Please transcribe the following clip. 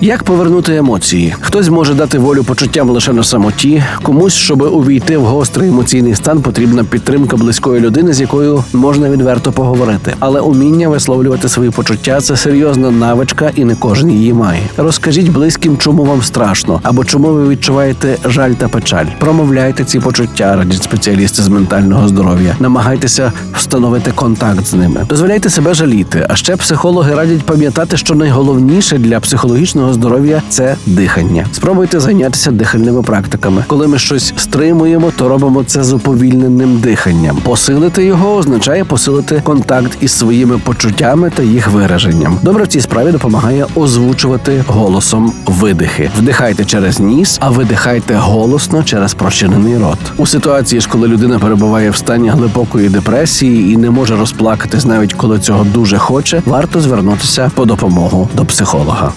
Як повернути емоції? Хтось може дати волю почуттям лише на самоті, комусь, щоб увійти в гострий емоційний стан, потрібна підтримка близької людини, з якою можна відверто поговорити. Але уміння висловлювати свої почуття це серйозна навичка, і не кожен її має. Розкажіть близьким, чому вам страшно, або чому ви відчуваєте жаль та печаль. Промовляйте ці почуття, радять спеціалісти з ментального здоров'я. Намагайтеся встановити контакт з ними. Дозволяйте себе жаліти. А ще психологи радять пам'ятати, що найголовніше для психологічного здоров'я це дихання. Спробуйте зайнятися дихальними практиками. Коли ми щось стримуємо, то робимо це з уповільненим диханням. Посилити його означає посилити контакт із своїми почуттями та їх вираженням. Добре в цій справі допомагає озвучувати голосом видихи. Вдихайте через ніс, а видихайте голосно через прочинений рот. У ситуації ж, коли людина перебуває в стані глибокої депресії і не може розплакатись, навіть коли цього дуже хоче, варто звернутися по допомогу до психолога.